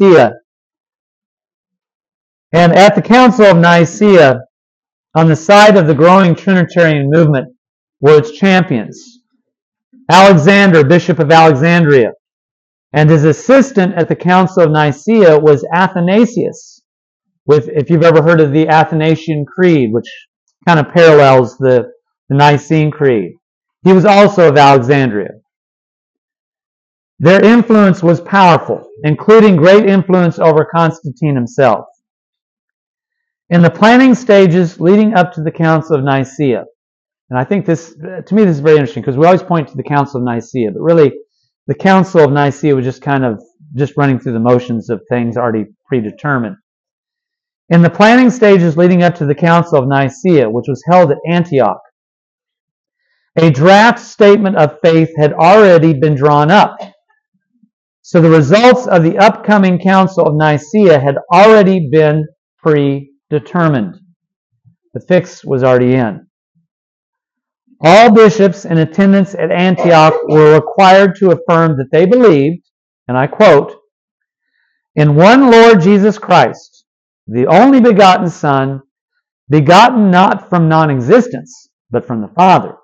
Nicaea. And at the Council of Nicaea, on the side of the growing Trinitarian movement were its champions. Alexander, Bishop of Alexandria, and his assistant at the Council of Nicaea was Athanasius, with, if you've ever heard of the Athanasian Creed, which kind of parallels the, the Nicene Creed. He was also of Alexandria. Their influence was powerful, including great influence over Constantine himself. In the planning stages leading up to the Council of Nicaea, and I think this, to me, this is very interesting because we always point to the Council of Nicaea, but really, the Council of Nicaea was just kind of just running through the motions of things already predetermined. In the planning stages leading up to the Council of Nicaea, which was held at Antioch, a draft statement of faith had already been drawn up. So the results of the upcoming Council of Nicaea had already been predetermined. The fix was already in. All bishops in attendance at Antioch were required to affirm that they believed, and I quote, in one Lord Jesus Christ, the only begotten Son, begotten not from non existence, but from the Father,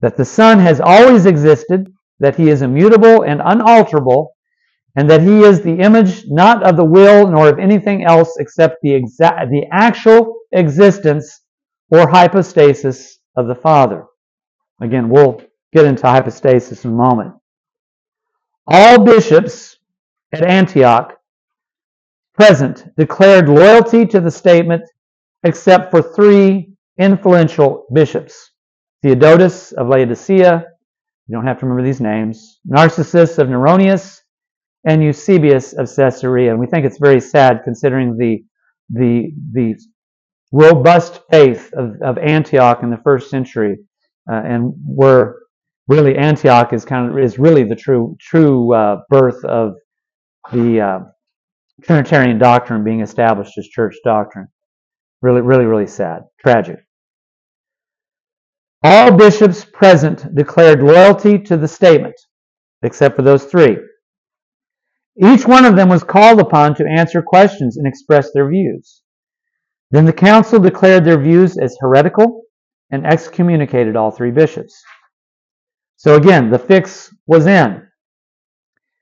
that the Son has always existed, that he is immutable and unalterable, and that he is the image not of the will nor of anything else except the, exa- the actual existence or hypostasis of the Father. Again, we'll get into hypostasis in a moment. All bishops at Antioch present declared loyalty to the statement except for three influential bishops Theodotus of Laodicea, you don't have to remember these names, Narcissus of Neronias, and Eusebius of Caesarea. And we think it's very sad considering the, the, the robust faith of, of Antioch in the first century, uh, and where really Antioch is kind of is really the true true uh, birth of the uh, Trinitarian doctrine being established as church doctrine. Really, really, really sad, tragic. All bishops present declared loyalty to the statement, except for those three. Each one of them was called upon to answer questions and express their views. Then the council declared their views as heretical and excommunicated all three bishops. So again, the fix was in.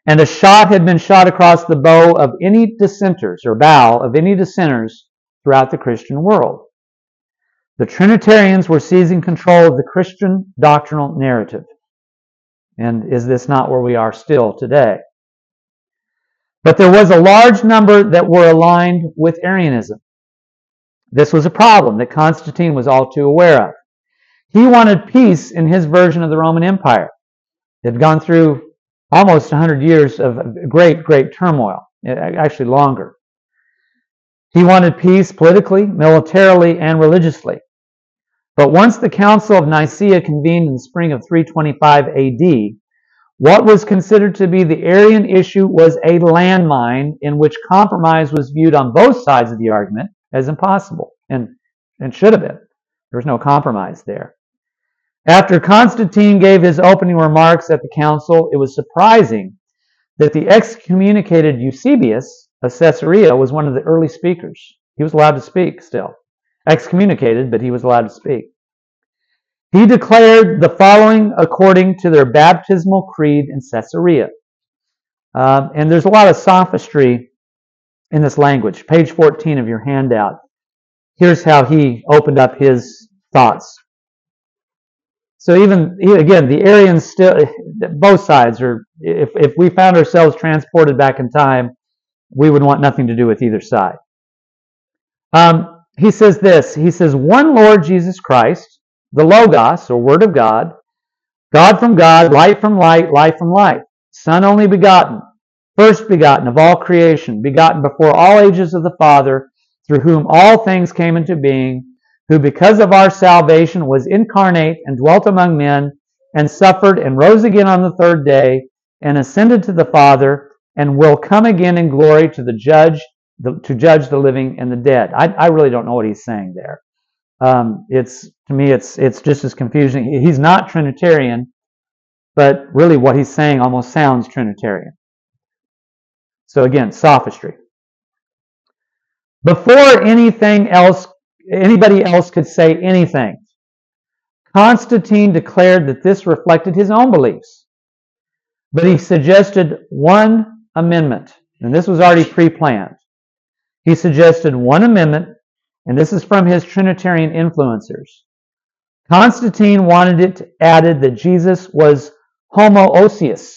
And a shot had been shot across the bow of any dissenters or bow of any dissenters throughout the Christian world. The Trinitarians were seizing control of the Christian doctrinal narrative. And is this not where we are still today? But there was a large number that were aligned with Arianism. This was a problem that Constantine was all too aware of. He wanted peace in his version of the Roman Empire. It had gone through almost 100 years of great, great turmoil, actually longer. He wanted peace politically, militarily, and religiously. But once the Council of Nicaea convened in the spring of 325 AD, what was considered to be the Arian issue was a landmine in which compromise was viewed on both sides of the argument as impossible, and, and should have been. There was no compromise there. After Constantine gave his opening remarks at the council, it was surprising that the excommunicated Eusebius of Caesarea was one of the early speakers. He was allowed to speak still. Excommunicated, but he was allowed to speak. He declared the following according to their baptismal creed in Caesarea. Um, and there's a lot of sophistry in this language. Page 14 of your handout. Here's how he opened up his thoughts. So even again, the Arians still, both sides are. If if we found ourselves transported back in time, we would want nothing to do with either side. Um, he says this. He says, "One Lord Jesus Christ, the Logos, or Word of God, God from God, light from light, life from life, Son only begotten, first begotten of all creation, begotten before all ages of the Father, through whom all things came into being, who because of our salvation was incarnate and dwelt among men, and suffered and rose again on the third day, and ascended to the Father, and will come again in glory to the judge, to judge the living and the dead. I, I really don't know what he's saying there. Um, it's to me, it's it's just as confusing. He's not Trinitarian, but really what he's saying almost sounds Trinitarian. So again, sophistry. Before anything else, anybody else could say anything, Constantine declared that this reflected his own beliefs. But he suggested one amendment, and this was already pre planned. He suggested one amendment, and this is from his Trinitarian influencers. Constantine wanted it added that Jesus was homoousios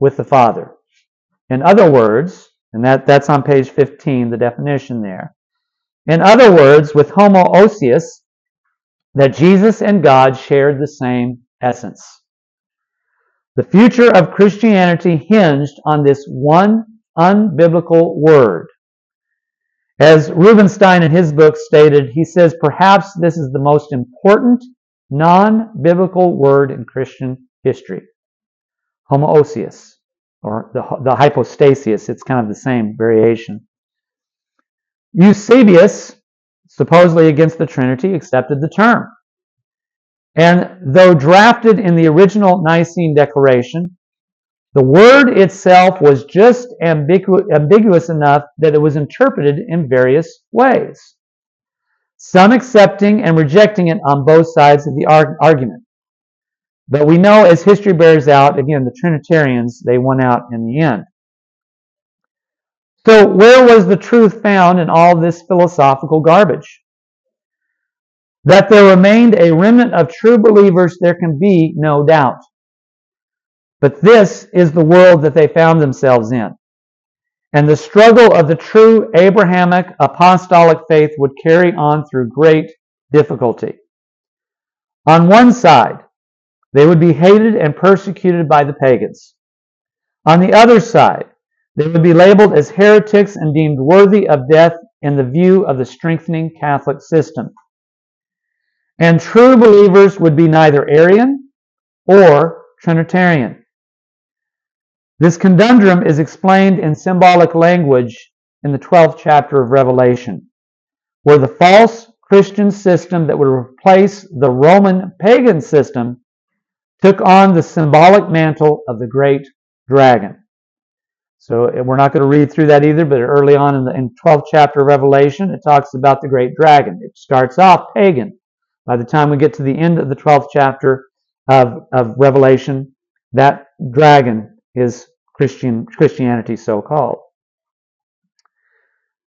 with the Father. In other words, and that, that's on page 15, the definition there. In other words, with homoousios, that Jesus and God shared the same essence. The future of Christianity hinged on this one unbiblical word. As Rubenstein in his book stated, he says, perhaps this is the most important non biblical word in Christian history. Homoousios, or the, the hypostasis, it's kind of the same variation. Eusebius, supposedly against the Trinity, accepted the term. And though drafted in the original Nicene Declaration, the word itself was just ambigu- ambiguous enough that it was interpreted in various ways, some accepting and rejecting it on both sides of the argument. But we know, as history bears out, again, the Trinitarians, they won out in the end. So, where was the truth found in all this philosophical garbage? That there remained a remnant of true believers, there can be no doubt. But this is the world that they found themselves in. And the struggle of the true Abrahamic apostolic faith would carry on through great difficulty. On one side, they would be hated and persecuted by the pagans. On the other side, they would be labeled as heretics and deemed worthy of death in the view of the strengthening Catholic system. And true believers would be neither Arian or Trinitarian. This conundrum is explained in symbolic language in the 12th chapter of Revelation, where the false Christian system that would replace the Roman pagan system took on the symbolic mantle of the great dragon. So we're not going to read through that either, but early on in the in 12th chapter of Revelation, it talks about the great dragon. It starts off pagan. By the time we get to the end of the 12th chapter of, of Revelation, that dragon is Christian Christianity so called.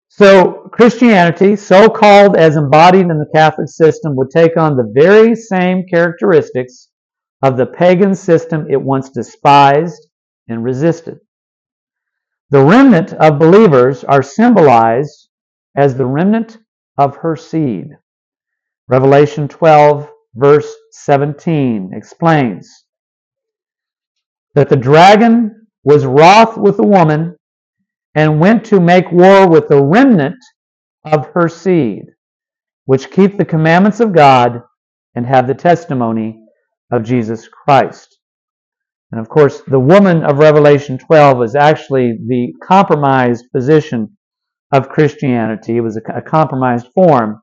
So Christianity, so called as embodied in the Catholic system, would take on the very same characteristics of the pagan system it once despised and resisted. The remnant of believers are symbolized as the remnant of her seed. Revelation 12, verse 17 explains that the dragon was wroth with the woman and went to make war with the remnant of her seed, which keep the commandments of God and have the testimony of Jesus Christ. And of course, the woman of Revelation 12 is actually the compromised position of Christianity. It was a, a compromised form.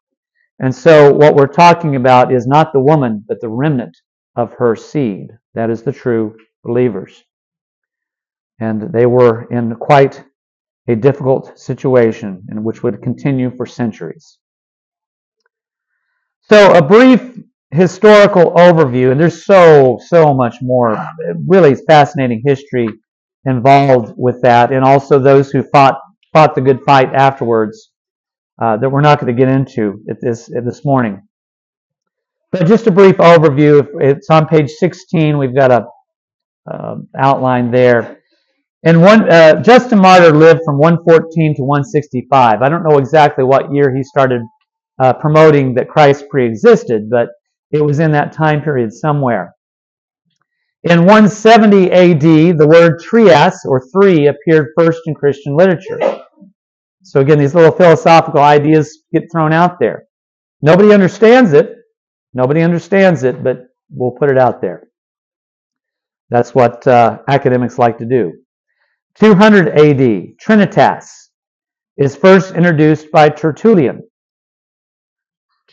And so, what we're talking about is not the woman, but the remnant of her seed. That is the true believers and they were in quite a difficult situation, and which would continue for centuries. So, a brief historical overview, and there's so, so much more really fascinating history involved with that, and also those who fought, fought the good fight afterwards uh, that we're not going to get into at this, at this morning. But just a brief overview. It's on page 16. We've got a uh, outline there. And one uh, Justin Martyr lived from 114 to 165. I don't know exactly what year he started uh, promoting that Christ pre-existed, but it was in that time period somewhere. In 170 AD, the word trias or three appeared first in Christian literature. So again, these little philosophical ideas get thrown out there. Nobody understands it. Nobody understands it, but we'll put it out there. That's what uh, academics like to do. 200 AD, Trinitas is first introduced by Tertullian.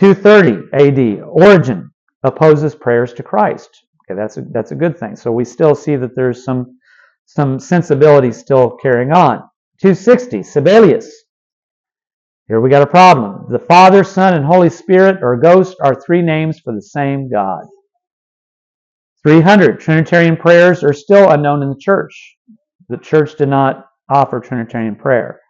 230 AD, Origen opposes prayers to Christ. Okay, that's a, that's a good thing. So we still see that there's some some sensibility still carrying on. 260, Sabellius. Here we got a problem. The Father, Son, and Holy Spirit or Ghost are three names for the same God. 300, Trinitarian prayers are still unknown in the church. The church did not offer Trinitarian prayer.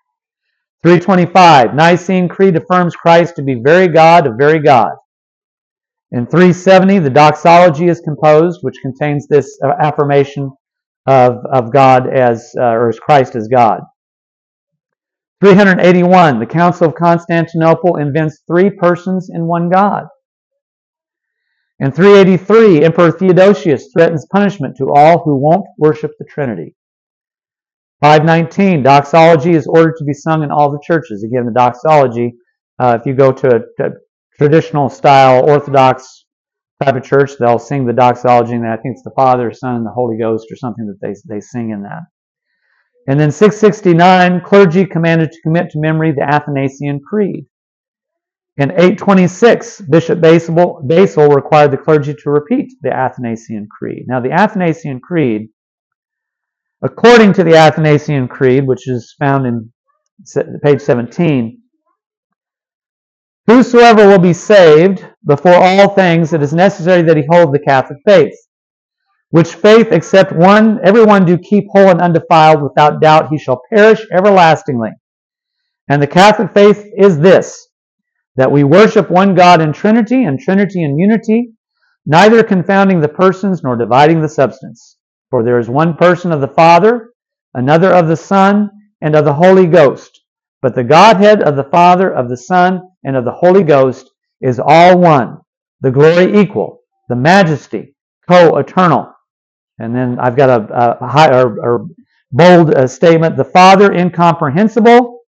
325, Nicene Creed affirms Christ to be very God of very God. In 370, the doxology is composed, which contains this uh, affirmation of, of God as, uh, or as Christ as God. 381, the Council of Constantinople invents three persons in one God. In 383, Emperor Theodosius threatens punishment to all who won't worship the Trinity. 519, doxology is ordered to be sung in all the churches. Again, the doxology, uh, if you go to a, a, traditional style Orthodox type of church, they'll sing the doxology, and I think it's the Father, Son, and the Holy Ghost, or something that they, they sing in that. And then 669, clergy commanded to commit to memory the Athanasian Creed. In 826, Bishop Basil, Basil required the clergy to repeat the Athanasian Creed. Now, the Athanasian Creed, according to the Athanasian Creed, which is found in page 17, whosoever will be saved before all things, it is necessary that he hold the Catholic faith. Which faith, except one, everyone do keep whole and undefiled, without doubt he shall perish everlastingly. And the Catholic faith is this that we worship one God in Trinity and Trinity in unity, neither confounding the persons nor dividing the substance. For there is one person of the Father, another of the Son, and of the Holy Ghost. But the Godhead of the Father, of the Son, and of the Holy Ghost is all one, the glory equal, the majesty co-eternal. And then I've got a, a high or, or bold uh, statement: the Father incomprehensible,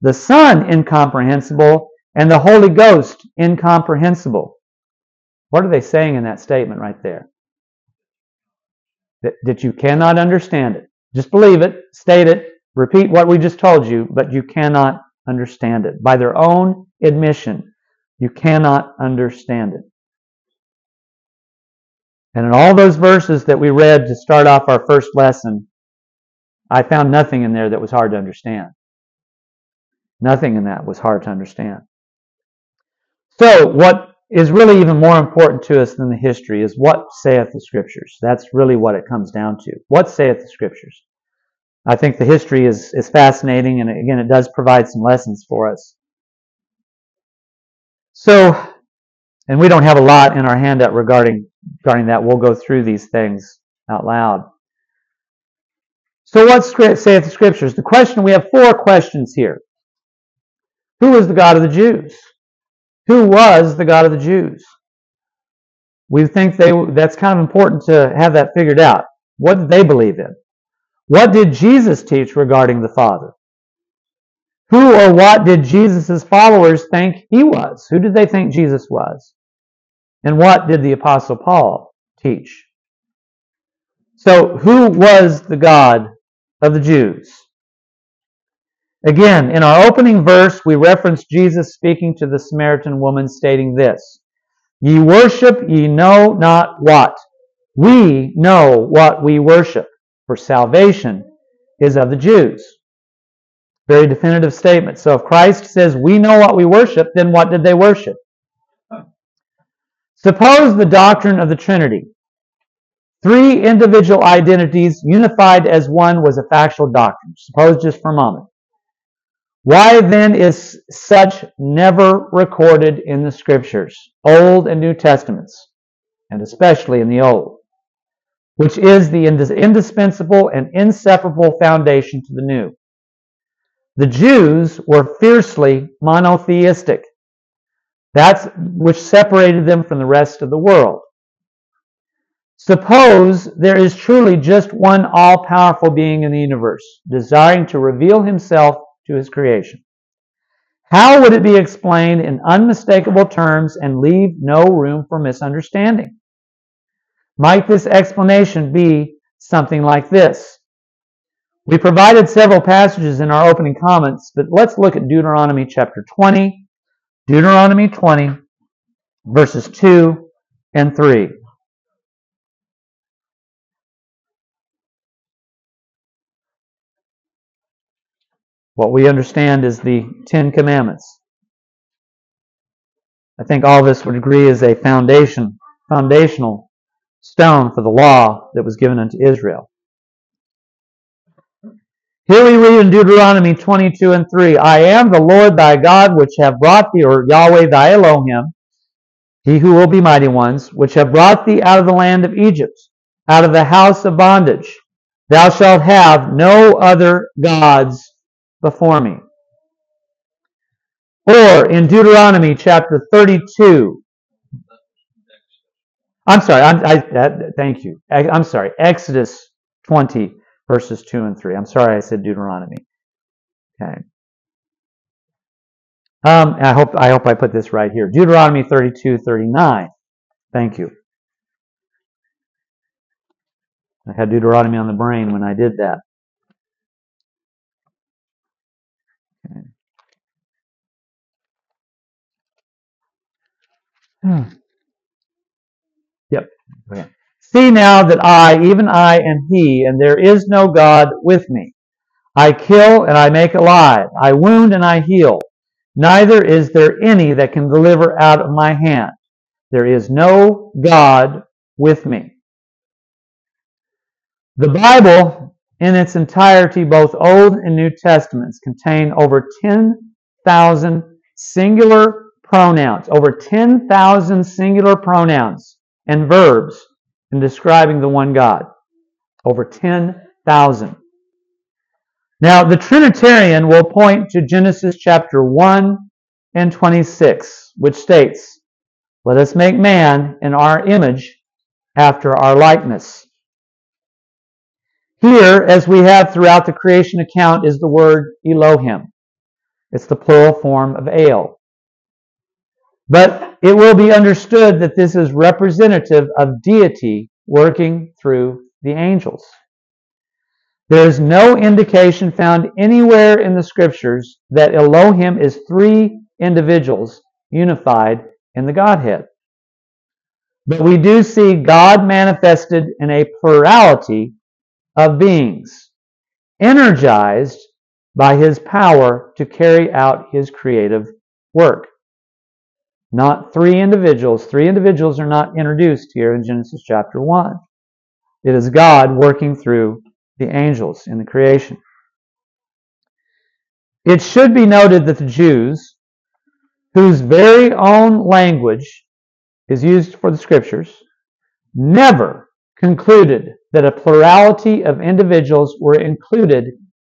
the Son incomprehensible, and the Holy Ghost incomprehensible. What are they saying in that statement right there? That, that you cannot understand it. Just believe it, state it, repeat what we just told you, but you cannot understand it. By their own admission, you cannot understand it. And in all those verses that we read to start off our first lesson, I found nothing in there that was hard to understand. Nothing in that was hard to understand. So, what is really even more important to us than the history is what saith the Scriptures. That's really what it comes down to. What saith the Scriptures? I think the history is, is fascinating, and again, it does provide some lessons for us. So, and we don't have a lot in our handout regarding, regarding that. We'll go through these things out loud. So, what saith the Scriptures? The question, we have four questions here. Who is the God of the Jews? Who was the God of the Jews? We think they, that's kind of important to have that figured out. What did they believe in? What did Jesus teach regarding the Father? Who or what did Jesus' followers think he was? Who did they think Jesus was? And what did the Apostle Paul teach? So, who was the God of the Jews? Again, in our opening verse, we reference Jesus speaking to the Samaritan woman, stating this Ye worship ye know not what. We know what we worship, for salvation is of the Jews. Very definitive statement. So if Christ says we know what we worship, then what did they worship? Suppose the doctrine of the Trinity, three individual identities unified as one, was a factual doctrine. Suppose just for a moment. Why then is such never recorded in the Scriptures, Old and New Testaments, and especially in the Old, which is the indispensable and inseparable foundation to the New? The Jews were fiercely monotheistic. That's which separated them from the rest of the world. Suppose there is truly just one all powerful being in the universe, desiring to reveal himself to his creation. How would it be explained in unmistakable terms and leave no room for misunderstanding? Might this explanation be something like this? We provided several passages in our opening comments, but let's look at Deuteronomy chapter 20. Deuteronomy 20, verses 2 and 3. What we understand is the Ten Commandments. I think all of us would agree is a foundation, foundational stone for the law that was given unto Israel. Here we read in Deuteronomy 22 and 3, I am the Lord thy God which have brought thee, or Yahweh thy Elohim, he who will be mighty ones, which have brought thee out of the land of Egypt, out of the house of bondage. Thou shalt have no other gods before me. Or in Deuteronomy chapter 32, I'm sorry, I'm, I, thank you. I, I'm sorry, Exodus 20, verses 2 and 3. I'm sorry I said Deuteronomy. Okay. Um, I hope I hope I put this right here. Deuteronomy 32, 39. Thank you. I had Deuteronomy on the brain when I did that. Hmm. Yep. Okay. See now that I, even I, am He, and there is no God with me. I kill and I make alive. I wound and I heal. Neither is there any that can deliver out of my hand. There is no God with me. The Bible, in its entirety, both Old and New Testaments, contain over 10,000 singular pronouns, over 10,000 singular pronouns and verbs in describing the one God. Over 10,000. Now, the Trinitarian will point to Genesis chapter 1 and 26, which states, Let us make man in our image after our likeness. Here, as we have throughout the creation account, is the word Elohim. It's the plural form of El. But it will be understood that this is representative of deity working through the angels. There is no indication found anywhere in the scriptures that Elohim is three individuals unified in the Godhead. But we do see God manifested in a plurality of beings, energized by his power to carry out his creative work. Not three individuals. Three individuals are not introduced here in Genesis chapter 1. It is God working through the angels in the creation. It should be noted that the Jews, whose very own language is used for the scriptures, never concluded that a plurality of individuals were included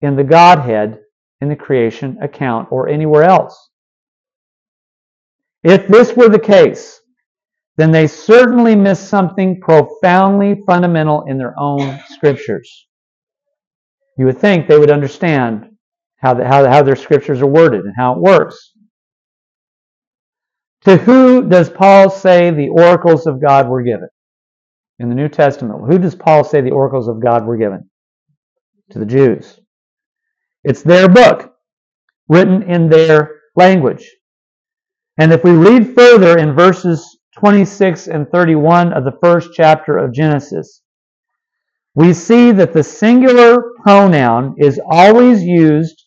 in the Godhead in the creation account or anywhere else. If this were the case, then they certainly missed something profoundly fundamental in their own scriptures you would think they would understand how, the, how, how their scriptures are worded and how it works. To who does Paul say the oracles of God were given? In the New Testament, who does Paul say the oracles of God were given? To the Jews. It's their book, written in their language. And if we read further in verses 26 and 31 of the first chapter of Genesis, we see that the singular pronoun is always used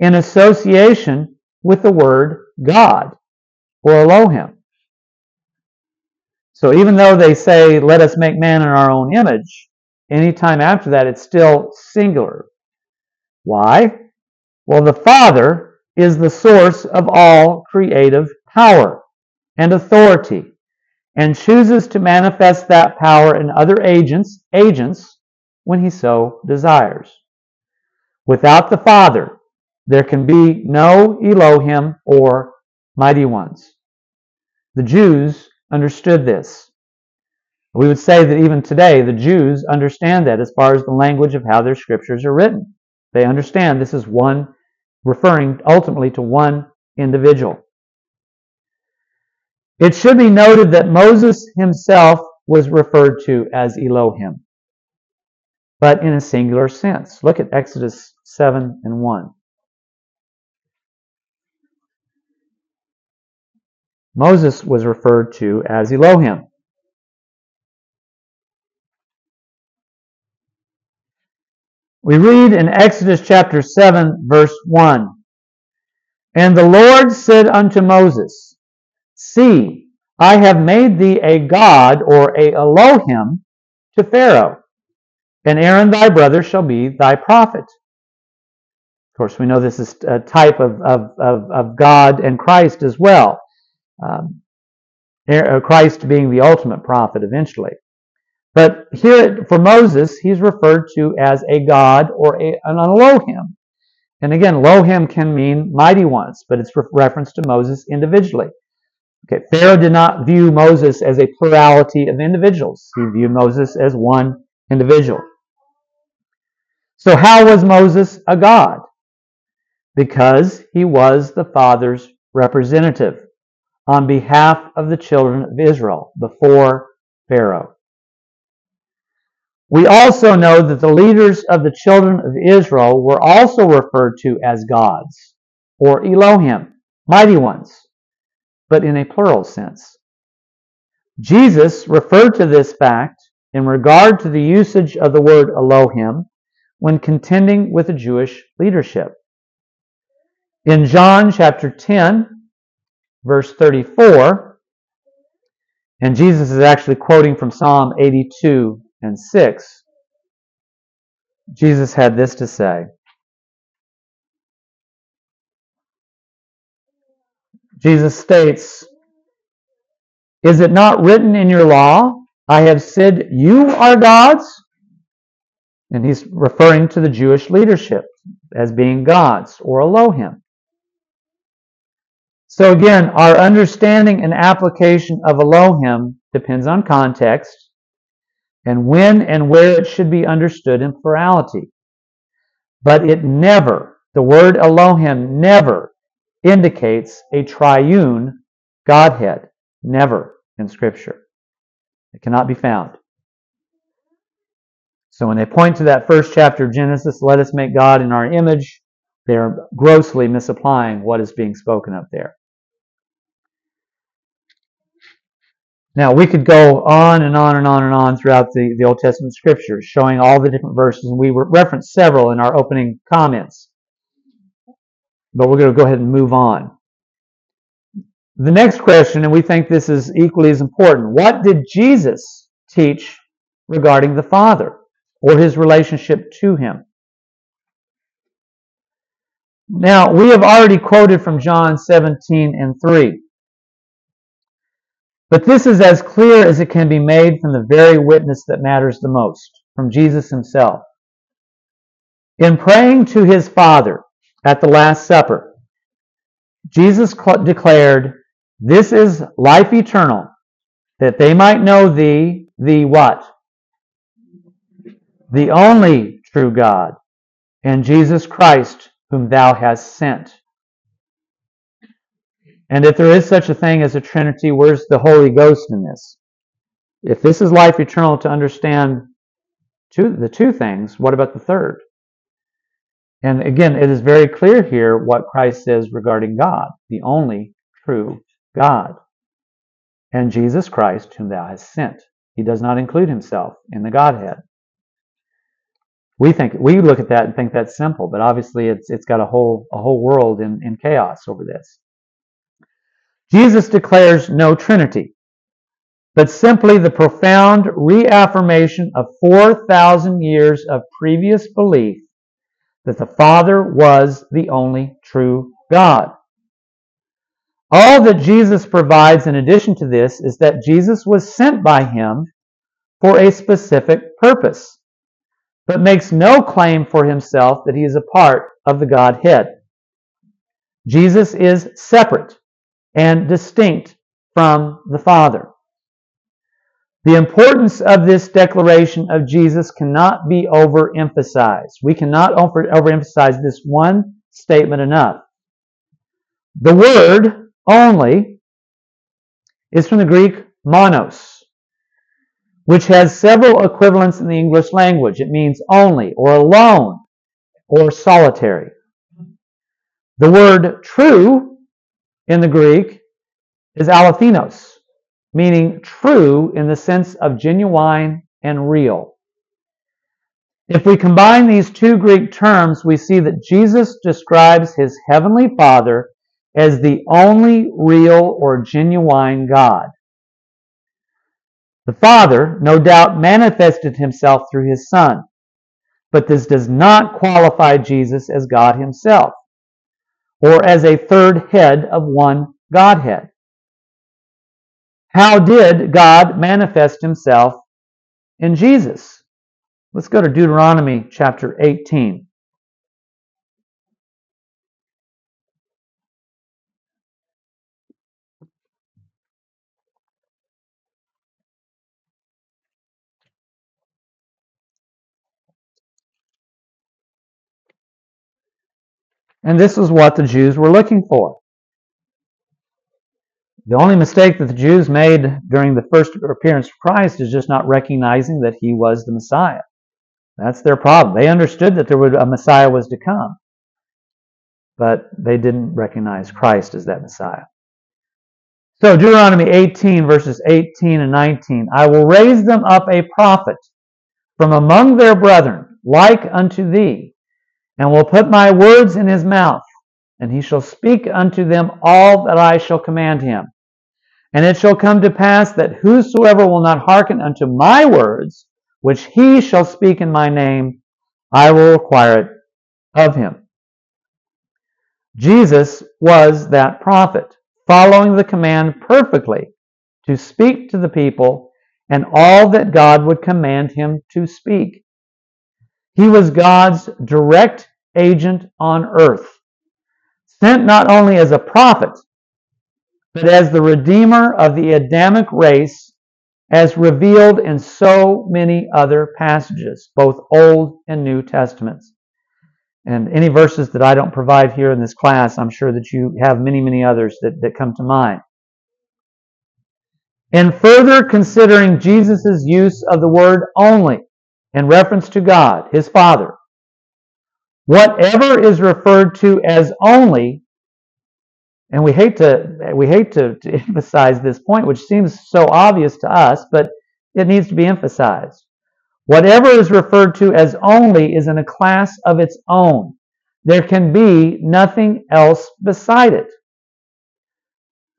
in association with the word God or Elohim. So even though they say, let us make man in our own image, anytime after that it's still singular. Why? Well, the Father is the source of all creative power and authority and chooses to manifest that power in other agents, agents when he so desires. Without the Father, there can be no Elohim or mighty ones. The Jews understood this. We would say that even today, the Jews understand that as far as the language of how their scriptures are written. They understand this is one, referring ultimately to one individual. It should be noted that Moses himself was referred to as Elohim, but in a singular sense. Look at Exodus 7 and 1. Moses was referred to as Elohim. We read in Exodus chapter 7, verse 1 And the Lord said unto Moses, See, I have made thee a God or a Elohim to Pharaoh, and Aaron thy brother shall be thy prophet. Of course, we know this is a type of, of, of, of God and Christ as well. Um, uh, Christ being the ultimate prophet eventually. But here for Moses, he's referred to as a God or a, an Elohim. And again, Elohim can mean mighty ones, but it's re- reference to Moses individually. Okay, Pharaoh did not view Moses as a plurality of individuals. He viewed Moses as one individual. So how was Moses a God? Because he was the Father's representative on behalf of the children of Israel before Pharaoh. We also know that the leaders of the children of Israel were also referred to as gods, or Elohim, mighty ones, but in a plural sense. Jesus referred to this fact in regard to the usage of the word Elohim when contending with the Jewish leadership. In John chapter 10, verse 34, and Jesus is actually quoting from Psalm 82 and 6. Jesus had this to say. Jesus states, Is it not written in your law, I have said you are gods? And he's referring to the Jewish leadership as being gods or Elohim. So again, our understanding and application of Elohim depends on context and when and where it should be understood in plurality. But it never, the word Elohim never indicates a triune Godhead. Never in Scripture. It cannot be found. So when they point to that first chapter of Genesis, let us make God in our image, they are grossly misapplying what is being spoken of there. Now, we could go on and on and on and on throughout the, the Old Testament scriptures, showing all the different verses, and we referenced several in our opening comments. But we're going to go ahead and move on. The next question, and we think this is equally as important what did Jesus teach regarding the Father or his relationship to him? Now, we have already quoted from John 17 and 3. But this is as clear as it can be made from the very witness that matters the most, from Jesus himself. In praying to his Father at the Last Supper, Jesus declared, This is life eternal, that they might know thee, the what? The only true God, and Jesus Christ, whom thou hast sent. And if there is such a thing as a Trinity, where's the Holy Ghost in this? If this is life eternal to understand two, the two things, what about the third? And again, it is very clear here what Christ says regarding God, the only true God, and Jesus Christ, whom thou hast sent. He does not include himself in the Godhead. We think we look at that and think that's simple, but obviously it's it's got a whole a whole world in, in chaos over this. Jesus declares no Trinity, but simply the profound reaffirmation of 4,000 years of previous belief that the Father was the only true God. All that Jesus provides in addition to this is that Jesus was sent by him for a specific purpose, but makes no claim for himself that he is a part of the Godhead. Jesus is separate and distinct from the Father. The importance of this declaration of Jesus cannot be overemphasized. We cannot over, overemphasize this one statement enough. The word only is from the Greek monos, which has several equivalents in the English language. It means only, or alone, or solitary. The word true in the Greek is alethinos, meaning true in the sense of genuine and real. If we combine these two Greek terms, we see that Jesus describes his heavenly Father as the only real or genuine God. The Father, no doubt, manifested himself through his Son, but this does not qualify Jesus as God himself or as a third head of one Godhead. How did God manifest himself in Jesus? Let's go to Deuteronomy chapter 18. And this is what the Jews were looking for. The only mistake that the Jews made during the first appearance of Christ is just not recognizing that he was the Messiah. That's their problem. They understood that there would a Messiah was to come, but they didn't recognize Christ as that Messiah. So Deuteronomy 18 verses 18 and 19, I will raise them up a prophet from among their brethren, like unto thee, and will put my words in his mouth, and he shall speak unto them all that I shall command him. And it shall come to pass that whosoever will not hearken unto my words, which he shall speak in my name, I will require it of him. Jesus was that prophet, following the command perfectly to speak to the people and all that God would command him to speak. He was God's direct agent on earth, sent not only as a prophet, but as the Redeemer of the Adamic race, as revealed in so many other passages, both Old and New Testaments. And any verses that I don't provide here in this class, I'm sure that you have many, many others that, that come to mind. In further considering Jesus' use of the word only in reference to God, his Father, whatever is referred to as only and we hate to we hate to, to emphasize this point, which seems so obvious to us, but it needs to be emphasized. Whatever is referred to as only is in a class of its own. There can be nothing else beside it.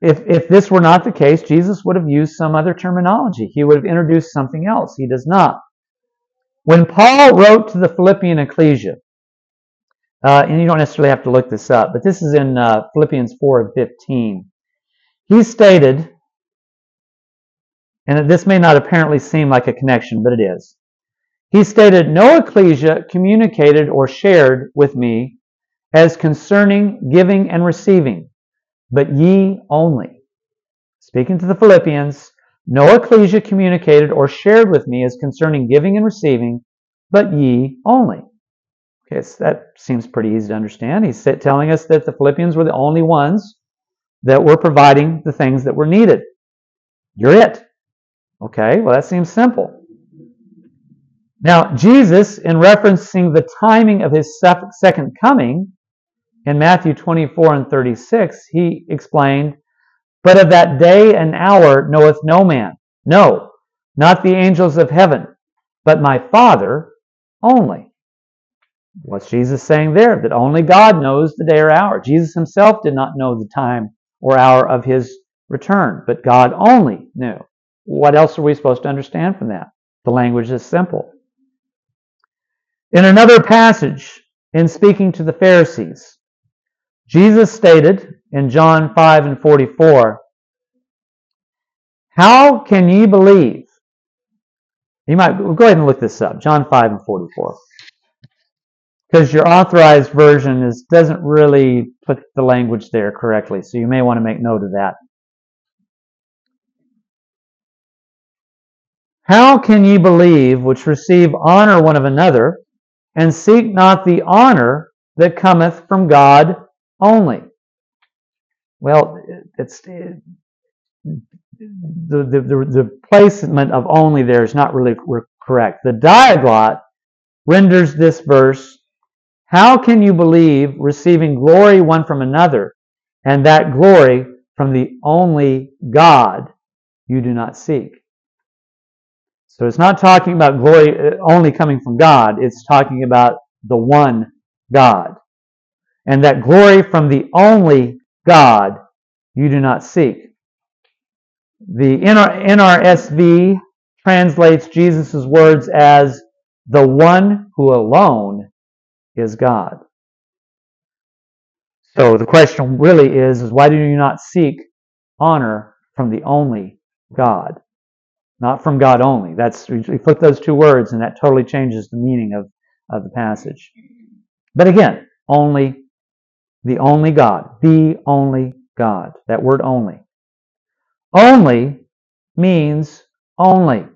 If, if this were not the case, Jesus would have used some other terminology. He would have introduced something else. He does not. When Paul wrote to the Philippian ecclesia, uh, and you don't necessarily have to look this up, but this is in uh, Philippians 4 and 15. He stated, and this may not apparently seem like a connection, but it is. He stated, No ecclesia communicated or shared with me as concerning giving and receiving, but ye only. Speaking to the Philippians, no ecclesia communicated or shared with me as concerning giving and receiving, but ye only. That seems pretty easy to understand. He's telling us that the Philippians were the only ones that were providing the things that were needed. You're it. Okay, well, that seems simple. Now, Jesus, in referencing the timing of his second coming in Matthew 24 and 36, he explained, But of that day and hour knoweth no man, no, not the angels of heaven, but my Father only. What's Jesus saying there? That only God knows the day or hour. Jesus himself did not know the time or hour of his return, but God only knew. What else are we supposed to understand from that? The language is simple. In another passage, in speaking to the Pharisees, Jesus stated in John 5 and 44, How can ye believe? You might go ahead and look this up. John 5 and 44 because your authorized version is doesn't really put the language there correctly. So you may want to make note of that. How can ye believe which receive honor one of another, and seek not the honor that cometh from God only? Well, it's the, the, the, the placement of only there is not really correct. The Diaglott renders this verse how can you believe receiving glory one from another, and that glory from the only God you do not seek? So it's not talking about glory uh, only coming from God, it's talking about the one God. And that glory from the only God you do not seek. The NRSV translates Jesus' words as the one who alone is God. So the question really is, is why do you not seek honor from the only God? Not from God only. That's we put those two words and that totally changes the meaning of, of the passage. But again, only the only God. The only God. That word only. Only means only.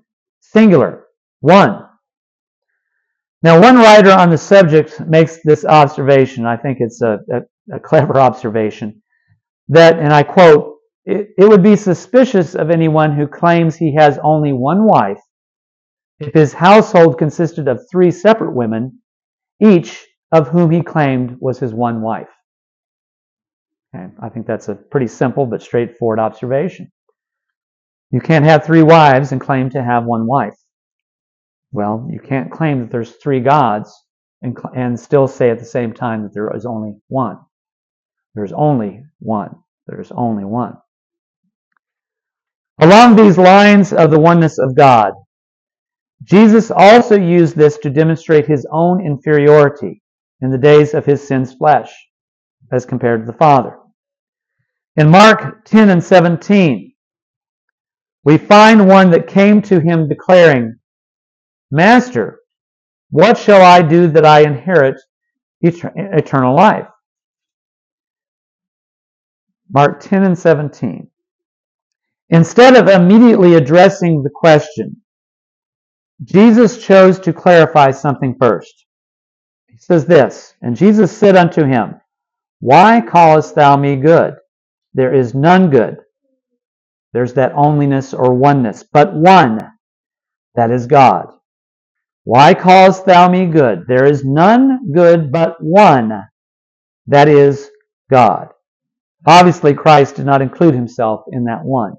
Singular. One. Now, one writer on the subject makes this observation. I think it's a, a, a clever observation. That, and I quote, it, it would be suspicious of anyone who claims he has only one wife if his household consisted of three separate women, each of whom he claimed was his one wife. Okay, I think that's a pretty simple but straightforward observation. You can't have three wives and claim to have one wife. Well, you can't claim that there's three gods and, and still say at the same time that there is only one. There's only one. There's only one. Along these lines of the oneness of God, Jesus also used this to demonstrate his own inferiority in the days of his sin's flesh as compared to the Father. In Mark 10 and 17, we find one that came to him declaring, Master, what shall I do that I inherit eternal life? Mark 10 and 17. Instead of immediately addressing the question, Jesus chose to clarify something first. He says this, And Jesus said unto him, Why callest thou me good? There is none good. There's that onlyness or oneness, but one, that is God. Why callest thou me good? There is none good but one, that is God. Obviously, Christ did not include himself in that one.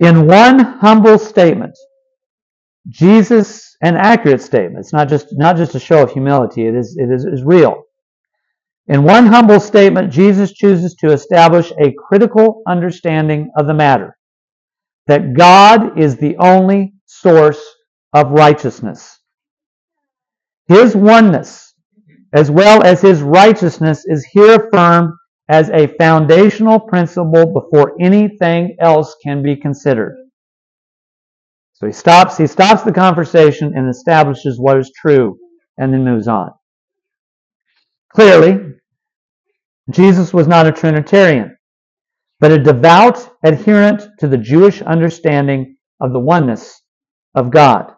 In one humble statement, Jesus, an accurate statement, it's not just, not just a show of humility, it is, it is, is real. In one humble statement, Jesus chooses to establish a critical understanding of the matter that God is the only source of righteousness. His oneness, as well as his righteousness, is here affirmed as a foundational principle before anything else can be considered. So he stops, he stops the conversation and establishes what is true and then moves on. Clearly, Jesus was not a Trinitarian, but a devout adherent to the Jewish understanding of the oneness of God.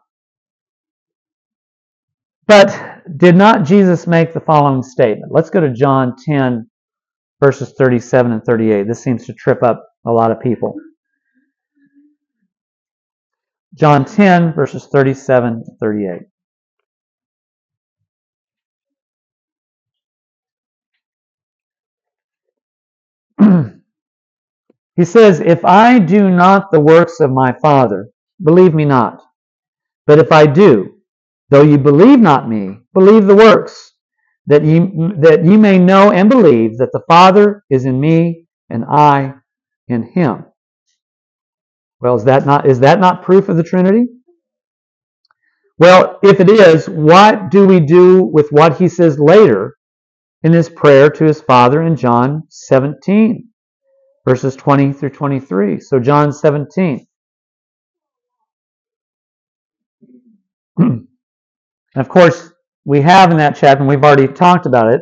But did not Jesus make the following statement? Let's go to John 10, verses 37 and 38. This seems to trip up a lot of people. John 10, verses 37 and 38. he says, If I do not the works of my Father, believe me not. But if I do, Though you believe not me, believe the works, that ye, that ye may know and believe that the Father is in me and I in him. Well, is that not, is that not proof of the Trinity? Well, if it is, what do we do with what he says later in his prayer to his Father in John 17, verses 20 through 23? So, John 17. And of course, we have in that chapter, and we've already talked about it,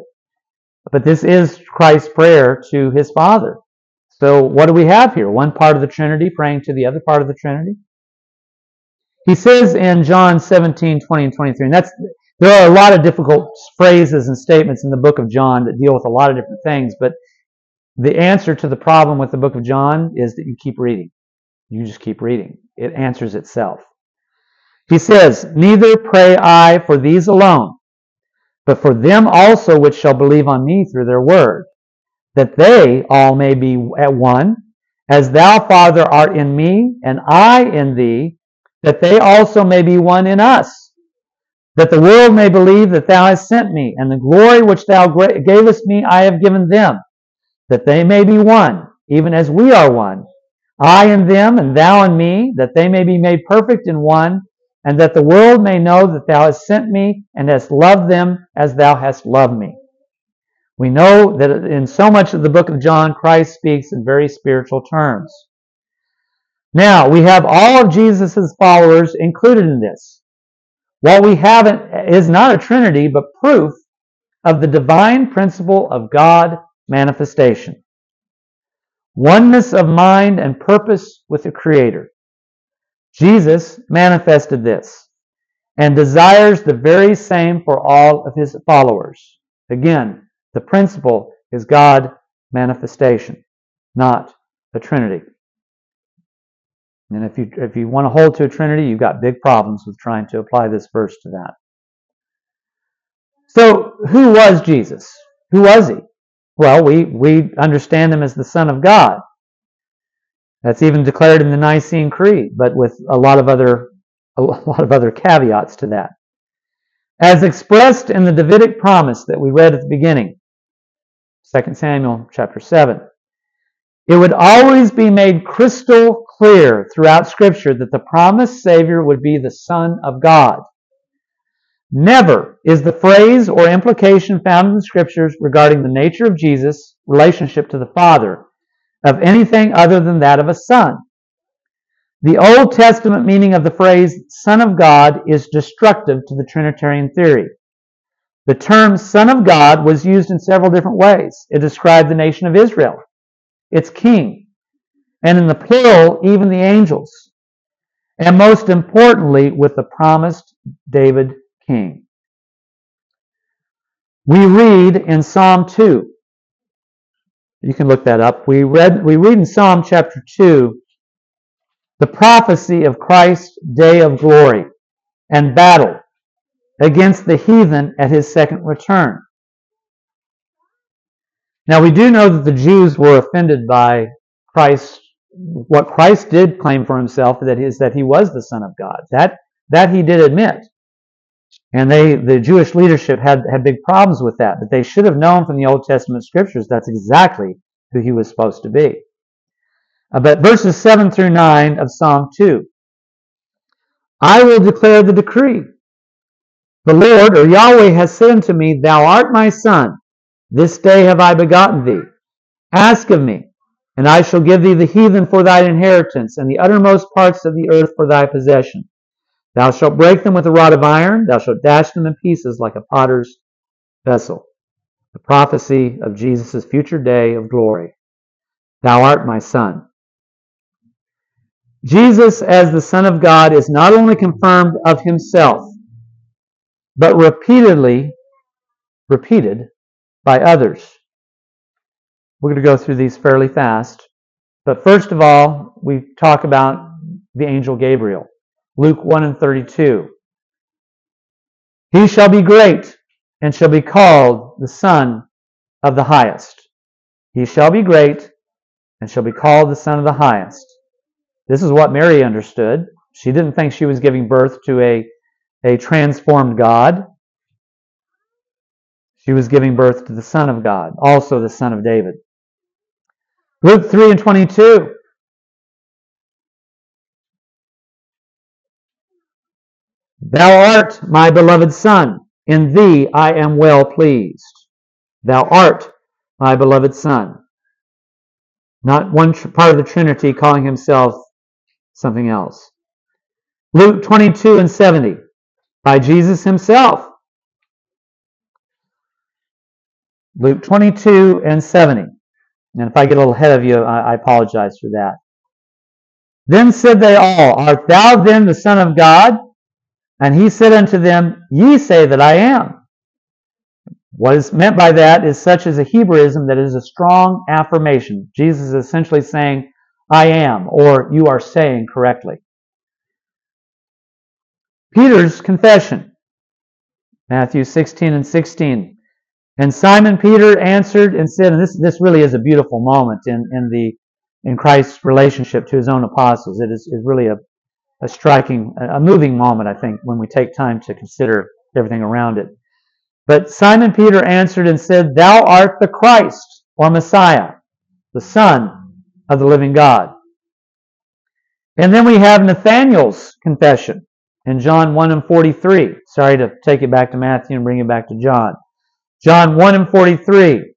but this is Christ's prayer to his Father. So what do we have here? One part of the Trinity praying to the other part of the Trinity. He says in John 17, 20 and 23, and that's there are a lot of difficult phrases and statements in the book of John that deal with a lot of different things, but the answer to the problem with the book of John is that you keep reading. You just keep reading. It answers itself. He says, Neither pray I for these alone, but for them also which shall believe on me through their word, that they all may be at one, as thou, Father, art in me, and I in thee, that they also may be one in us, that the world may believe that thou hast sent me, and the glory which thou gavest me I have given them, that they may be one, even as we are one, I and them, and thou and me, that they may be made perfect in one, and that the world may know that thou hast sent me and hast loved them as thou hast loved me. We know that in so much of the book of John, Christ speaks in very spiritual terms. Now, we have all of Jesus' followers included in this. What we have is not a trinity, but proof of the divine principle of God manifestation. Oneness of mind and purpose with the Creator. Jesus manifested this and desires the very same for all of his followers. Again, the principle is God manifestation, not a Trinity. And if you, if you want to hold to a Trinity, you've got big problems with trying to apply this verse to that. So, who was Jesus? Who was he? Well, we, we understand him as the Son of God. That's even declared in the Nicene Creed, but with a lot of other a lot of other caveats to that. As expressed in the Davidic promise that we read at the beginning, 2 Samuel chapter 7. It would always be made crystal clear throughout Scripture that the promised Savior would be the Son of God. Never is the phrase or implication found in the Scriptures regarding the nature of Jesus' relationship to the Father of anything other than that of a son. The Old Testament meaning of the phrase Son of God is destructive to the Trinitarian theory. The term Son of God was used in several different ways. It described the nation of Israel its king, and in the plural, even the angels, and most importantly, with the promised David king. We read in Psalm 2. You can look that up. We read we read in Psalm chapter 2 the prophecy of Christ's day of glory and battle against the heathen at his second return. Now we do know that the Jews were offended by Christ, what Christ did claim for himself, that is that he was the Son of God. That that he did admit. And they the Jewish leadership had, had big problems with that, but they should have known from the Old Testament scriptures that's exactly who he was supposed to be. Uh, but verses 7 through 9 of Psalm 2. I will declare the decree. The Lord, or Yahweh, has said unto me, Thou art my son. This day have I begotten thee. Ask of me, and I shall give thee the heathen for thine inheritance, and the uttermost parts of the earth for thy possession. Thou shalt break them with a rod of iron, thou shalt dash them in pieces like a potter's vessel. The prophecy of Jesus' future day of glory. Thou art my son. Jesus, as the Son of God, is not only confirmed of himself, but repeatedly repeated by others. We're going to go through these fairly fast. But first of all, we talk about the angel Gabriel. Luke 1 and 32. He shall be great and shall be called the Son of the Highest. He shall be great and shall be called the Son of the Highest. This is what Mary understood. She didn't think she was giving birth to a, a transformed God. She was giving birth to the Son of God, also the Son of David. Luke 3 and 22. Thou art my beloved Son, in thee I am well pleased. Thou art my beloved Son. Not one part of the Trinity calling himself something else. Luke 22 and 70. By Jesus himself. Luke 22 and 70. And if I get a little ahead of you, I, apologize for that. Then said they all, Art thou then the Son of God? And he said unto them, Ye say that I am. What is meant by that is such as a Hebraism that is a strong affirmation. Jesus is essentially saying, I am, or you are saying correctly. Peter's confession, Matthew 16 and 16. And Simon Peter answered and said, and this, this really is a beautiful moment in, in the, in Christ's relationship to his own apostles. It is, is really a, a striking, a moving moment, I think, when we take time to consider everything around it. But Simon Peter answered and said, Thou art the Christ, or Messiah, the Son of the living God. And then we have Nathanael's confession in John 1 and 43. Sorry to take it back to Matthew and bring it back to John. John 1 and 43.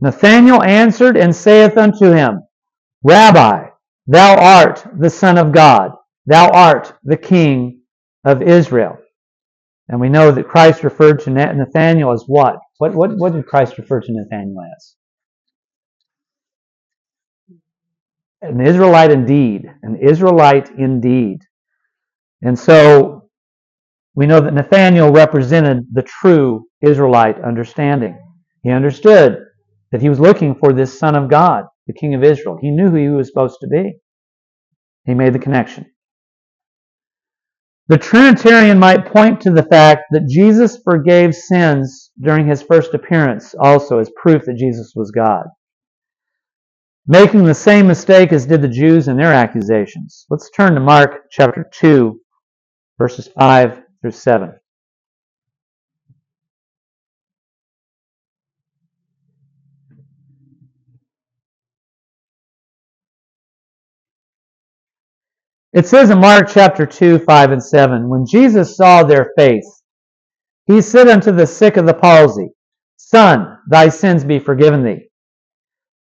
Nathanael answered and saith unto him, Rabbi, thou art the Son of God, thou art the King of Israel. And we know that Christ referred to Nathanael as what? What, what, what did Christ refer to Nathanael as? An Israelite indeed. An Israelite indeed. And so we know that Nathanael represented the true Israelite understanding. He understood that he was looking for this Son of God, the King of Israel. He knew who he was supposed to be. He made the connection. The Trinitarian might point to the fact that Jesus forgave sins during his first appearance also as proof that Jesus was God. Making the same mistake as did the Jews in their accusations. Let's turn to Mark chapter 2, verses 5 through 7. It says in Mark chapter 2, 5 and 7, When Jesus saw their faith, he said unto the sick of the palsy, Son, thy sins be forgiven thee.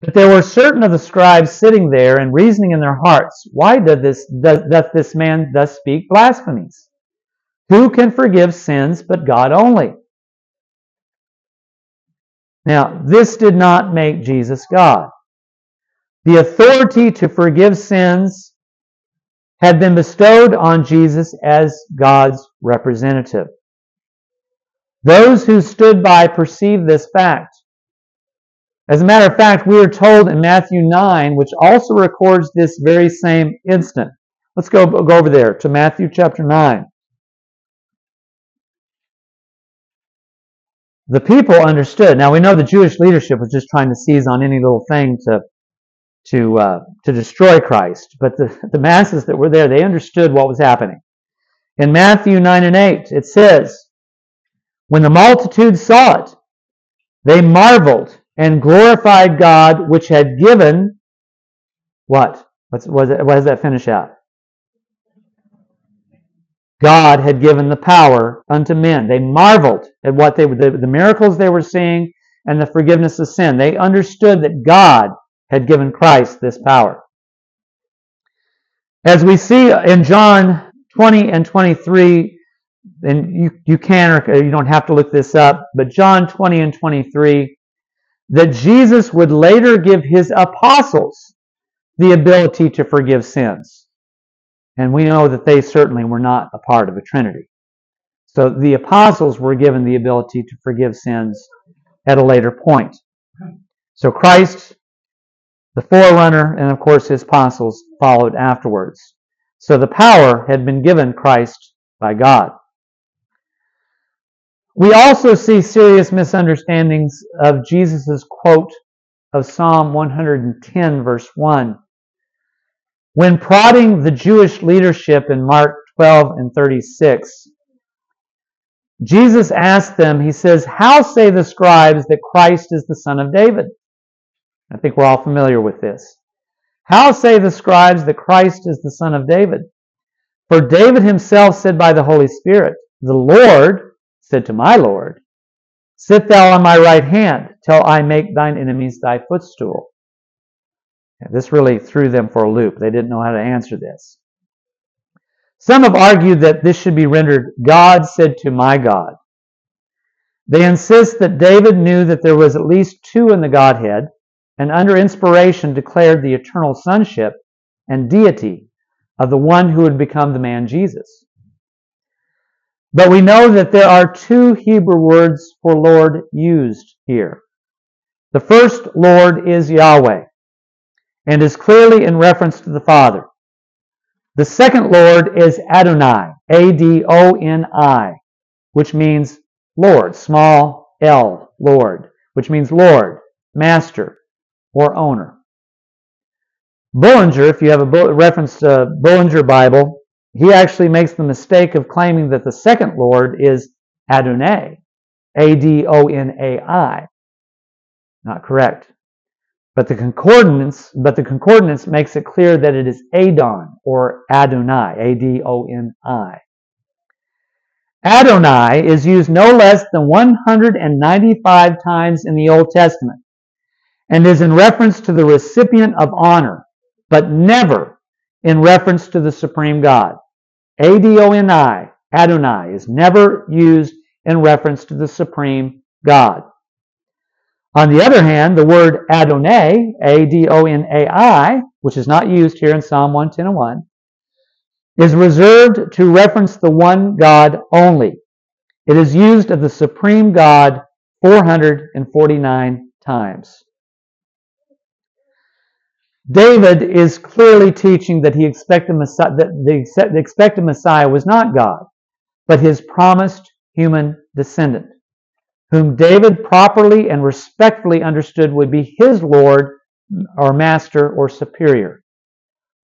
But there were certain of the scribes sitting there and reasoning in their hearts, Why doth this, doth, this man thus speak blasphemies? Who can forgive sins but God only? Now, this did not make Jesus God. The authority to forgive sins had been bestowed on Jesus as God's representative. Those who stood by perceived this fact. As a matter of fact, we are told in Matthew 9, which also records this very same instant. Let's go, go over there to Matthew chapter 9. The people understood. Now we know the Jewish leadership was just trying to seize on any little thing to to uh, to destroy Christ. But the, the masses that were there, they understood what was happening. In Matthew 9 and 8, it says, When the multitude saw it, they marveled and glorified God, which had given what? What's, what, it, what does that finish out? God had given the power unto men. They marveled at what they the, the miracles they were seeing and the forgiveness of sin. They understood that God had given Christ this power. As we see in John 20 and 23, and you, you can or you don't have to look this up, but John 20 and 23, that Jesus would later give his apostles the ability to forgive sins. And we know that they certainly were not a part of a Trinity. So the apostles were given the ability to forgive sins at a later point. So Christ the forerunner, and of course his apostles followed afterwards. So the power had been given Christ by God. We also see serious misunderstandings of Jesus' quote of Psalm 110, verse 1. When prodding the Jewish leadership in Mark 12 and 36, Jesus asked them, He says, How say the scribes that Christ is the son of David? I think we're all familiar with this. How say the scribes that Christ is the son of David? For David himself said by the Holy Spirit, The Lord said to my Lord, Sit thou on my right hand till I make thine enemies thy footstool. this really threw them for a loop. They didn't know how to answer this. Some have argued that this should be rendered, God said to my God. They insist that David knew that there was at least two in the Godhead, and under inspiration declared the eternal sonship and deity of the one who would become the man Jesus. But we know that there are two Hebrew words for Lord used here. The first Lord is Yahweh and is clearly in reference to the Father. The second Lord is Adoni, A D O N I, which means Lord, small L, Lord, which means Lord. master, or owner. Bullinger, if you have a reference uh, to Bullinger Bible, he actually makes the mistake of claiming that the second Lord is Adonai, A-D-O-N-A-I. Not correct. But the concordance, but the concordance makes it clear that it is Adon or Adoni, A-D-O-N-I. Adoni is used no less than 195 times in the Old Testament and is in reference to the recipient of honor, but never in reference to the supreme God. A-D-O-N-I, Adoni, is never used in reference to the supreme God. On the other hand, the word Adonai, A-D-O-N-A-I, which is not used here in Psalm 110 and 1, is reserved to reference the one God only. It is used of the supreme God 449 times. David is clearly teaching that he expected Messiah, that the expected Messiah was not God, but his promised human descendant, whom David properly and respectfully understood would be his Lord or master or superior.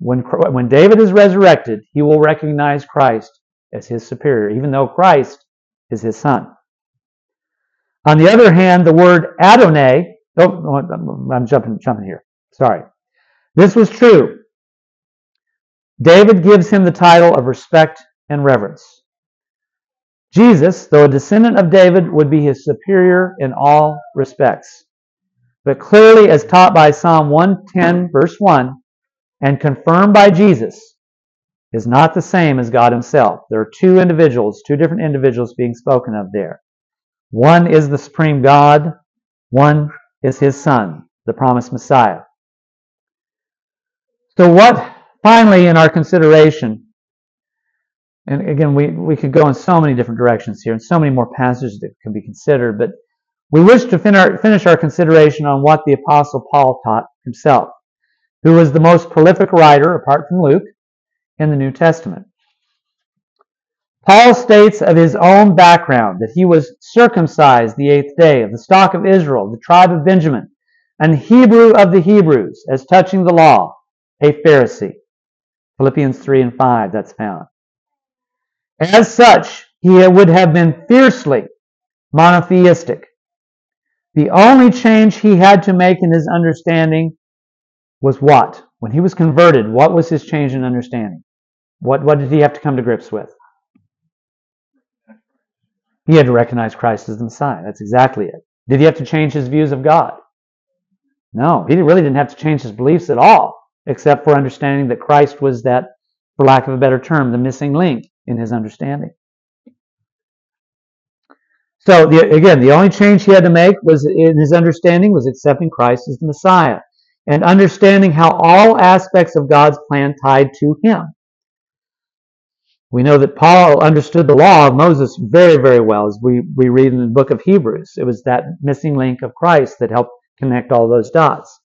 When, when David is resurrected, he will recognize Christ as his superior, even though Christ is his son. On the other hand, the word Adonai, oh, I'm jumping, jumping here. Sorry. This was true. David gives him the title of respect and reverence. Jesus, though a descendant of David, would be his superior in all respects. But clearly, as taught by Psalm 110, verse 1, and confirmed by Jesus is not the same as God Himself. There are two individuals, two different individuals being spoken of there. One is the supreme God, one is His Son, the promised Messiah. So, what finally in our consideration, and again, we, we could go in so many different directions here and so many more passages that can be considered, but we wish to fin- our, finish our consideration on what the Apostle Paul taught himself who was the most prolific writer, apart from Luke, in the New Testament. Paul states of his own background that he was circumcised the eighth day of the stock of Israel, the tribe of Benjamin, an Hebrew of the Hebrews, as touching the law, a Pharisee. Philippians 3 and 5, that's found. As such, he would have been fiercely monotheistic. The only change he had to make in his understanding was what? When he was converted, what was his change in understanding? What, what did he have to come to grips with? He had to recognize Christ as the Messiah. That's exactly it. Did he have to change his views of God? No, he really didn't have to change his beliefs at all, except for understanding that Christ was that, for lack of a better term, the missing link in his understanding. So the, again, the only change he had to make was in his understanding was accepting Christ as the Messiah and understanding how all aspects of God's plan tied to him. We know that Paul understood the law of Moses very, very well, as we, we read in the book of Hebrews. It was that missing link of Christ that helped connect all those dots.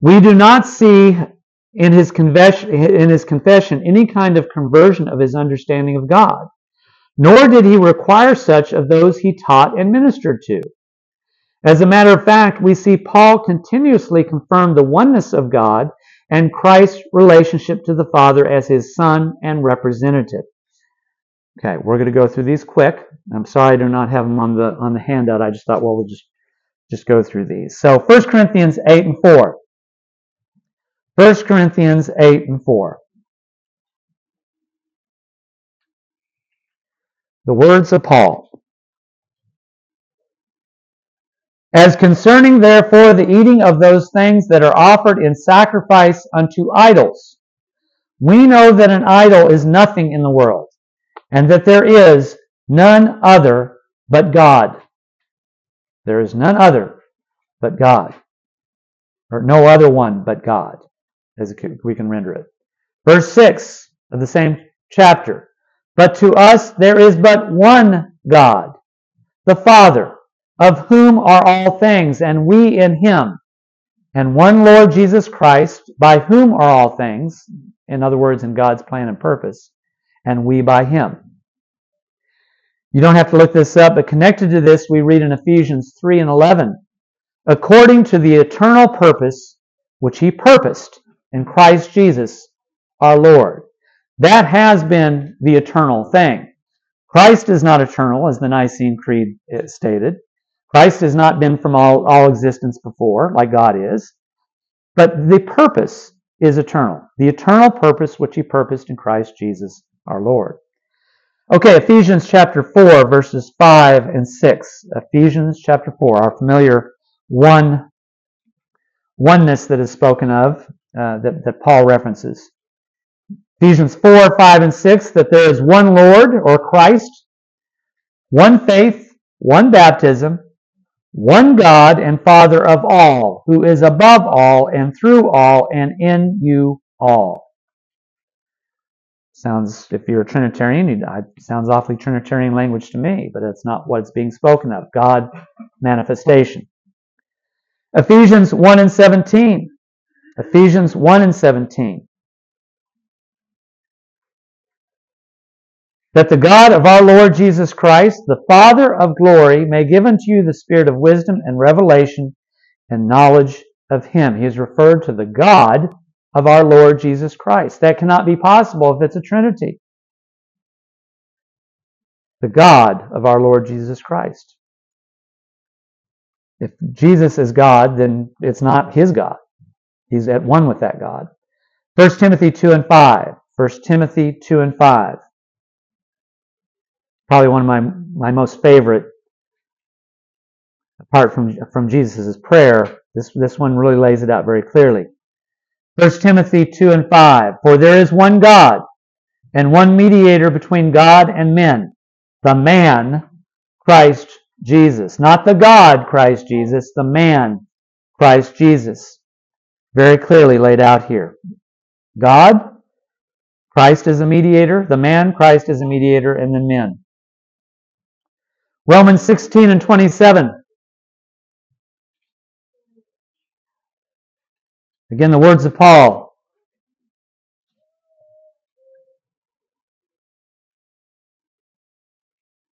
We do not see in his, confession, in his confession any kind of conversion of his understanding of God, nor did he require such of those he taught and ministered to. As a matter of fact, we see Paul continuously confirm the oneness of God and Christ's relationship to the Father as his son and representative. Okay, we're going to go through these quick. I'm sorry I do not have them on the on the handout. I just thought, well, we'll just just go through these. So 1 Corinthians 8 and 4. 1 Corinthians 8 and 4. The words of Paul. As concerning therefore the eating of those things that are offered in sacrifice unto idols, we know that an idol is nothing in the world, and that there is none other but God. There is none other but God. Or no other one but God, as we can render it. Verse 6 of the same chapter. But to us there is but one God, the Father of whom are all things, and we in him, and one Lord Jesus Christ, by whom are all things, in other words, in God's plan and purpose, and we by him. You don't have to look this up, but connected to this, we read in Ephesians 3 and 11 according to the eternal purpose which he purposed in Christ Jesus our Lord. That has been the eternal thing. Christ is not eternal, as the Nicene Creed stated. Christ has not been from all, all existence before, like God is. But the purpose is eternal. The eternal purpose which he purposed in Christ Jesus our Lord. Okay, Ephesians chapter 4, verses 5 and 6. Ephesians chapter 4, our familiar one oneness that is spoken of, uh, that, that Paul references. Ephesians 4, 5, and 6, that there is one Lord or Christ, one faith, one baptism, one God and Father of all, who is above all and through all and in you all. Sounds, if you're a Trinitarian, it sounds awfully Trinitarian language to me, but that's not what's being spoken of. God manifestation. Ephesians 1 and 17. Ephesians 1 and 17. that the God of our Lord Jesus Christ, the Father of glory, may give unto you the spirit of wisdom and revelation and knowledge of Him. He is referred to the God of our Lord Jesus Christ. That cannot be possible if it's a Trinity. The God of our Lord Jesus Christ. If Jesus is God, then it's not His God. He's at one with that God. 1 Timothy 2 and 5. 1 Timothy 2 and 5 probably one of my, my most favorite, apart from, from Jesus' prayer. This, this one really lays it out very clearly. 1 Timothy 2 and 5. For there is one God, and one mediator between God and men, the man, Christ Jesus. Not the God, Christ Jesus, the man, Christ Jesus. Very clearly laid out here. God, Christ is a mediator, the man, Christ is a mediator, and then men. Romans 16 and 27. Again, the words of Paul.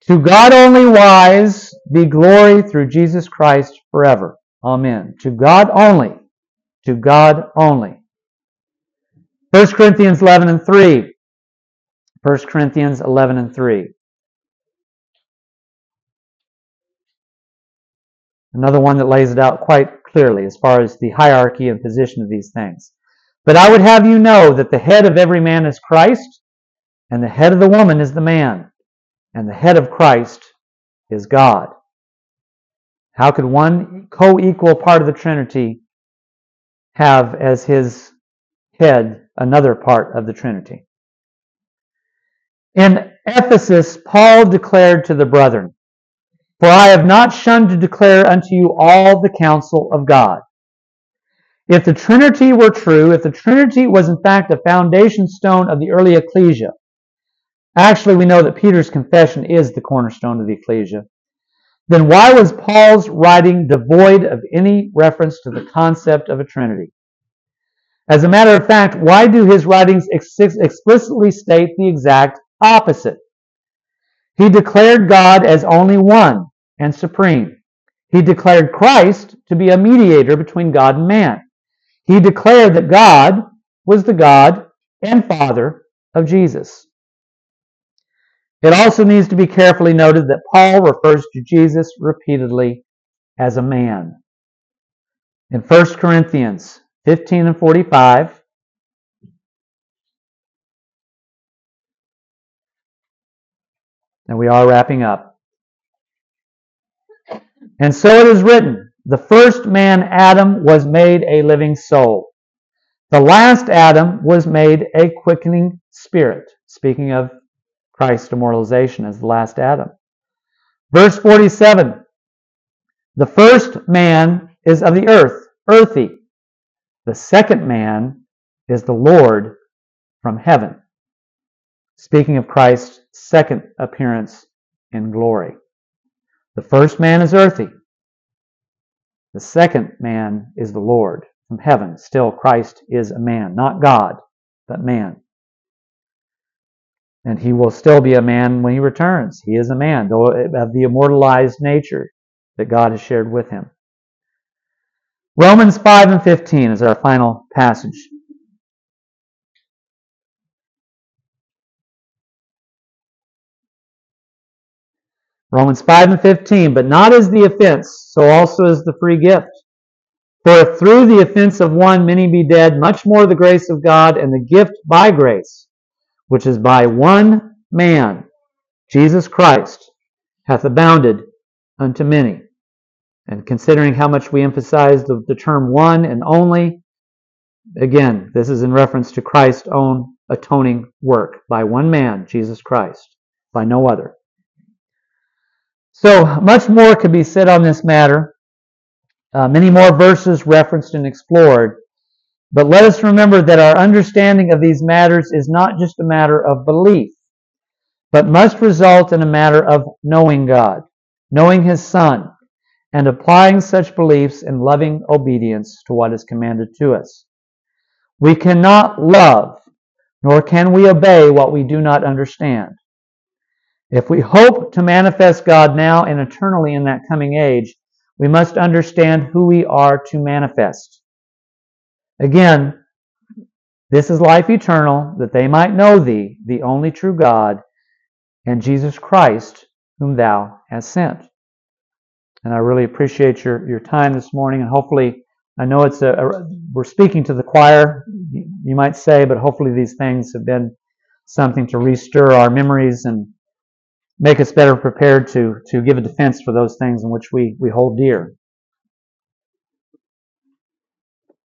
To God only wise be glory through Jesus Christ forever. Amen. To God only. To God only. 1 Corinthians 11 and 3. 1 Corinthians 11 and 3. Another one that lays it out quite clearly as far as the hierarchy and position of these things. But I would have you know that the head of every man is Christ, and the head of the woman is the man, and the head of Christ is God. How could one co equal part of the Trinity have as his head another part of the Trinity? In Ephesus, Paul declared to the brethren, for I have not shunned to declare unto you all the counsel of God. If the Trinity were true, if the Trinity was in fact a foundation stone of the early ecclesia, actually we know that Peter's confession is the cornerstone of the ecclesia, then why was Paul's writing devoid of any reference to the concept of a Trinity? As a matter of fact, why do his writings ex- explicitly state the exact opposite? He declared God as only one, and supreme. He declared Christ to be a mediator between God and man. He declared that God was the God and Father of Jesus. It also needs to be carefully noted that Paul refers to Jesus repeatedly as a man. In 1 Corinthians 15 and 45, and we are wrapping up. And so it is written, the first man, Adam, was made a living soul. The last Adam was made a quickening spirit. Speaking of Christ's immortalization as the last Adam. Verse 47. The first man is of the earth, earthy. The second man is the Lord from heaven. Speaking of Christ's second appearance in glory. The first man is earthy. The second man is the Lord from heaven. Still, Christ is a man, not God, but man. And he will still be a man when he returns. He is a man, though of the immortalized nature that God has shared with him. Romans 5 and 15 is our final passage. Romans 5 and 15, but not as the offense, so also is the free gift. For if through the offense of one many be dead, much more the grace of God and the gift by grace, which is by one man, Jesus Christ, hath abounded unto many. And considering how much we emphasize the, the term one and only, again, this is in reference to Christ's own atoning work by one man, Jesus Christ, by no other. So much more could be said on this matter. Uh, many more verses referenced and explored. But let us remember that our understanding of these matters is not just a matter of belief, but must result in a matter of knowing God, knowing His Son, and applying such beliefs in loving obedience to what is commanded to us. We cannot love, nor can we obey what we do not understand. If we hope to manifest God now and eternally in that coming age, we must understand who we are to manifest. Again, this is life eternal, that they might know thee, the only true God, and Jesus Christ, whom thou hast sent. And I really appreciate your, your time this morning, and hopefully, I know it's a, a we're speaking to the choir, you might say, but hopefully these things have been something to restir our memories and make us better prepared to, to give a defense for those things in which we, we hold dear.